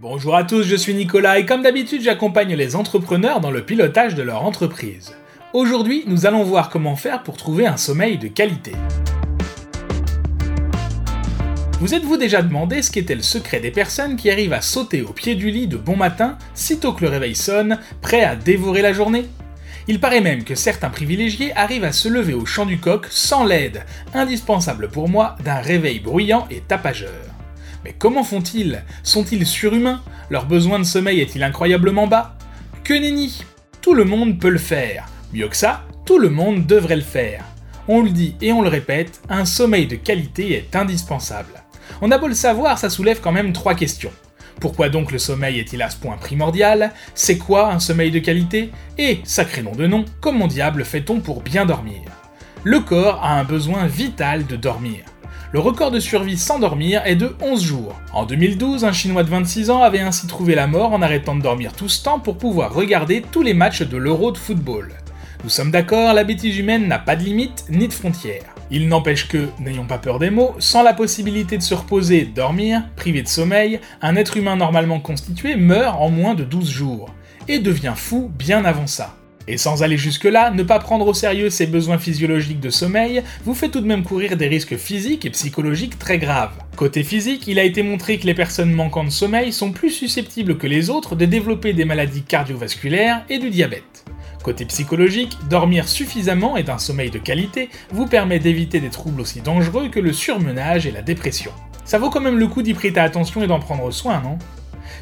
Bonjour à tous, je suis Nicolas et comme d'habitude j'accompagne les entrepreneurs dans le pilotage de leur entreprise. Aujourd'hui nous allons voir comment faire pour trouver un sommeil de qualité. Vous êtes-vous déjà demandé ce qu'était le secret des personnes qui arrivent à sauter au pied du lit de bon matin, sitôt que le réveil sonne, prêts à dévorer la journée? Il paraît même que certains privilégiés arrivent à se lever au chant du coq sans l'aide, indispensable pour moi, d'un réveil bruyant et tapageur. Mais comment font-ils? Sont-ils surhumains? Leur besoin de sommeil est-il incroyablement bas? Que nenni Tout le monde peut le faire. Mieux que ça, tout le monde devrait le faire. On le dit et on le répète, un sommeil de qualité est indispensable. On a beau le savoir, ça soulève quand même trois questions. Pourquoi donc le sommeil est-il à ce point primordial? C'est quoi un sommeil de qualité? Et, sacré nom de nom, comment diable fait-on pour bien dormir? Le corps a un besoin vital de dormir. Le record de survie sans dormir est de 11 jours. En 2012, un Chinois de 26 ans avait ainsi trouvé la mort en arrêtant de dormir tout ce temps pour pouvoir regarder tous les matchs de l'Euro de football. Nous sommes d'accord, la bêtise humaine n'a pas de limite ni de frontières. Il n'empêche que, n'ayons pas peur des mots, sans la possibilité de se reposer dormir, privé de sommeil, un être humain normalement constitué meurt en moins de 12 jours, et devient fou bien avant ça. Et sans aller jusque-là, ne pas prendre au sérieux ses besoins physiologiques de sommeil vous fait tout de même courir des risques physiques et psychologiques très graves. Côté physique, il a été montré que les personnes manquant de sommeil sont plus susceptibles que les autres de développer des maladies cardiovasculaires et du diabète. Côté psychologique, dormir suffisamment et d'un sommeil de qualité vous permet d'éviter des troubles aussi dangereux que le surmenage et la dépression. Ça vaut quand même le coup d'y prêter attention et d'en prendre soin, non?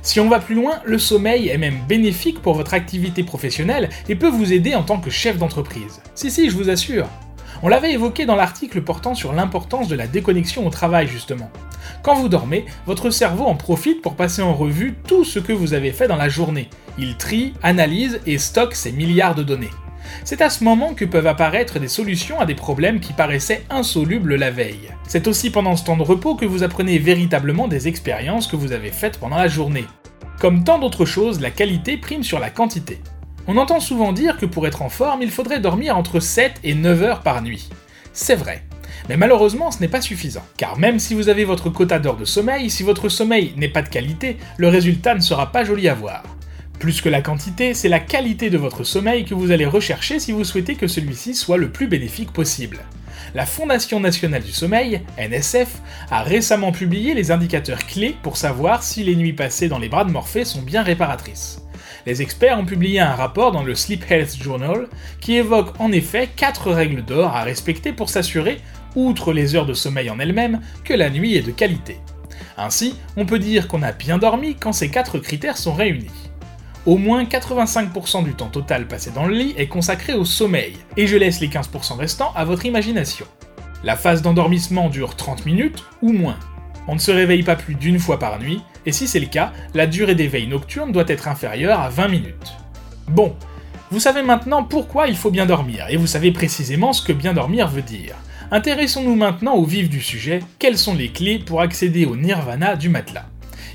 Si on va plus loin, le sommeil est même bénéfique pour votre activité professionnelle et peut vous aider en tant que chef d'entreprise. Si si, je vous assure. On l'avait évoqué dans l'article portant sur l'importance de la déconnexion au travail justement. Quand vous dormez, votre cerveau en profite pour passer en revue tout ce que vous avez fait dans la journée. Il trie, analyse et stocke ces milliards de données. C'est à ce moment que peuvent apparaître des solutions à des problèmes qui paraissaient insolubles la veille. C'est aussi pendant ce temps de repos que vous apprenez véritablement des expériences que vous avez faites pendant la journée. Comme tant d'autres choses, la qualité prime sur la quantité. On entend souvent dire que pour être en forme, il faudrait dormir entre 7 et 9 heures par nuit. C'est vrai. Mais malheureusement, ce n'est pas suffisant. Car même si vous avez votre quota d'heures de sommeil, si votre sommeil n'est pas de qualité, le résultat ne sera pas joli à voir. Plus que la quantité, c'est la qualité de votre sommeil que vous allez rechercher si vous souhaitez que celui-ci soit le plus bénéfique possible. La Fondation nationale du sommeil, NSF, a récemment publié les indicateurs clés pour savoir si les nuits passées dans les bras de Morphée sont bien réparatrices. Les experts ont publié un rapport dans le Sleep Health Journal qui évoque en effet 4 règles d'or à respecter pour s'assurer, outre les heures de sommeil en elles-mêmes, que la nuit est de qualité. Ainsi, on peut dire qu'on a bien dormi quand ces 4 critères sont réunis au moins 85% du temps total passé dans le lit est consacré au sommeil, et je laisse les 15% restants à votre imagination. La phase d'endormissement dure 30 minutes ou moins. On ne se réveille pas plus d'une fois par nuit, et si c'est le cas, la durée d'éveil nocturne doit être inférieure à 20 minutes. Bon, vous savez maintenant pourquoi il faut bien dormir, et vous savez précisément ce que bien dormir veut dire. Intéressons-nous maintenant au vif du sujet, quelles sont les clés pour accéder au nirvana du matelas?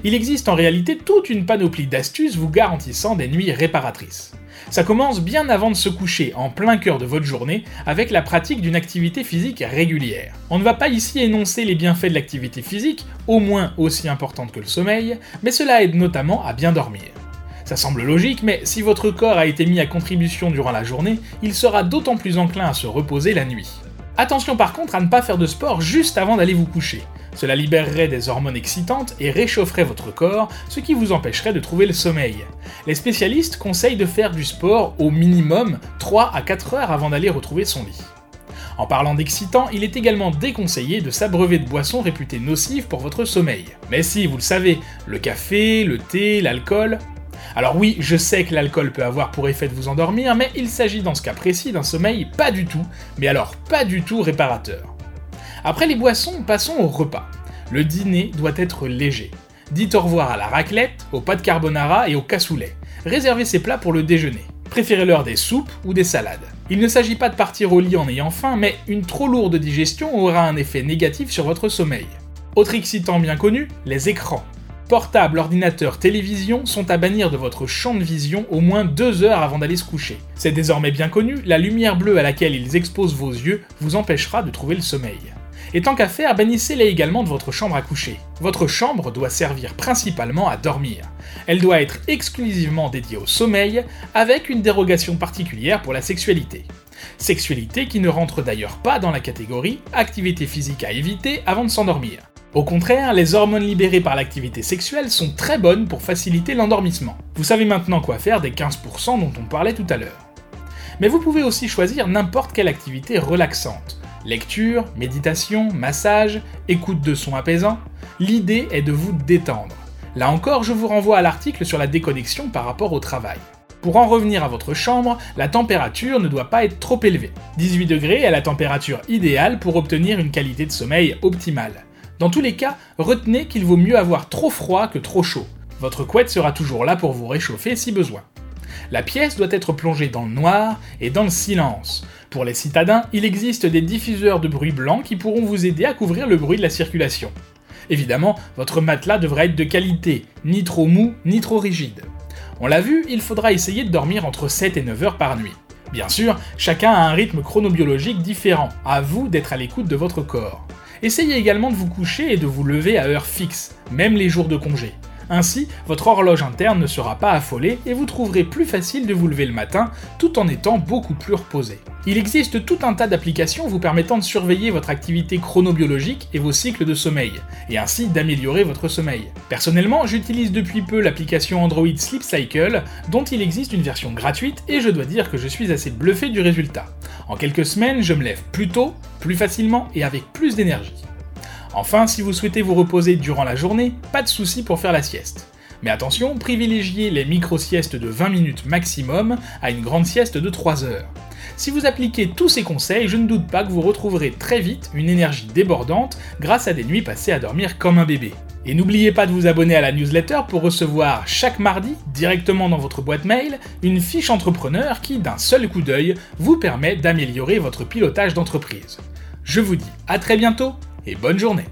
Il existe en réalité toute une panoplie d'astuces vous garantissant des nuits réparatrices. Ça commence bien avant de se coucher, en plein cœur de votre journée, avec la pratique d'une activité physique régulière. On ne va pas ici énoncer les bienfaits de l'activité physique, au moins aussi importante que le sommeil, mais cela aide notamment à bien dormir. Ça semble logique, mais si votre corps a été mis à contribution durant la journée, il sera d'autant plus enclin à se reposer la nuit. Attention par contre à ne pas faire de sport juste avant d'aller vous coucher. Cela libérerait des hormones excitantes et réchaufferait votre corps, ce qui vous empêcherait de trouver le sommeil. Les spécialistes conseillent de faire du sport au minimum 3 à 4 heures avant d'aller retrouver son lit. En parlant d'excitant, il est également déconseillé de s'abreuver de boissons réputées nocives pour votre sommeil. Mais si, vous le savez, le café, le thé, l'alcool... Alors oui, je sais que l'alcool peut avoir pour effet de vous endormir, mais il s'agit dans ce cas précis d'un sommeil pas du tout, mais alors pas du tout réparateur. Après les boissons, passons au repas. Le dîner doit être léger. Dites au revoir à la raclette, au pâtes carbonara et au cassoulet. Réservez ces plats pour le déjeuner. Préférez-leur des soupes ou des salades. Il ne s'agit pas de partir au lit en ayant faim, mais une trop lourde digestion aura un effet négatif sur votre sommeil. Autre excitant bien connu, les écrans. Portable, ordinateur, télévision sont à bannir de votre champ de vision au moins deux heures avant d'aller se coucher. C'est désormais bien connu, la lumière bleue à laquelle ils exposent vos yeux vous empêchera de trouver le sommeil. Et tant qu'à faire, bannissez-les également de votre chambre à coucher. Votre chambre doit servir principalement à dormir. Elle doit être exclusivement dédiée au sommeil, avec une dérogation particulière pour la sexualité. Sexualité qui ne rentre d'ailleurs pas dans la catégorie activité physique à éviter avant de s'endormir. Au contraire, les hormones libérées par l'activité sexuelle sont très bonnes pour faciliter l'endormissement. Vous savez maintenant quoi faire des 15% dont on parlait tout à l'heure. Mais vous pouvez aussi choisir n'importe quelle activité relaxante. Lecture, méditation, massage, écoute de sons apaisants. L'idée est de vous détendre. Là encore, je vous renvoie à l'article sur la déconnexion par rapport au travail. Pour en revenir à votre chambre, la température ne doit pas être trop élevée. 18 degrés est la température idéale pour obtenir une qualité de sommeil optimale. Dans tous les cas, retenez qu'il vaut mieux avoir trop froid que trop chaud. Votre couette sera toujours là pour vous réchauffer si besoin. La pièce doit être plongée dans le noir et dans le silence. Pour les citadins, il existe des diffuseurs de bruit blanc qui pourront vous aider à couvrir le bruit de la circulation. Évidemment, votre matelas devra être de qualité, ni trop mou, ni trop rigide. On l'a vu, il faudra essayer de dormir entre 7 et 9 heures par nuit. Bien sûr, chacun a un rythme chronobiologique différent, à vous d'être à l'écoute de votre corps. Essayez également de vous coucher et de vous lever à heure fixe, même les jours de congé. Ainsi, votre horloge interne ne sera pas affolée et vous trouverez plus facile de vous lever le matin tout en étant beaucoup plus reposé. Il existe tout un tas d'applications vous permettant de surveiller votre activité chronobiologique et vos cycles de sommeil, et ainsi d'améliorer votre sommeil. Personnellement, j'utilise depuis peu l'application Android Sleep Cycle, dont il existe une version gratuite, et je dois dire que je suis assez bluffé du résultat. En quelques semaines, je me lève plus tôt, plus facilement et avec plus d'énergie. Enfin, si vous souhaitez vous reposer durant la journée, pas de souci pour faire la sieste. Mais attention, privilégiez les micro-siestes de 20 minutes maximum à une grande sieste de 3 heures. Si vous appliquez tous ces conseils, je ne doute pas que vous retrouverez très vite une énergie débordante grâce à des nuits passées à dormir comme un bébé. Et n'oubliez pas de vous abonner à la newsletter pour recevoir chaque mardi, directement dans votre boîte mail, une fiche entrepreneur qui, d'un seul coup d'œil, vous permet d'améliorer votre pilotage d'entreprise. Je vous dis à très bientôt et bonne journée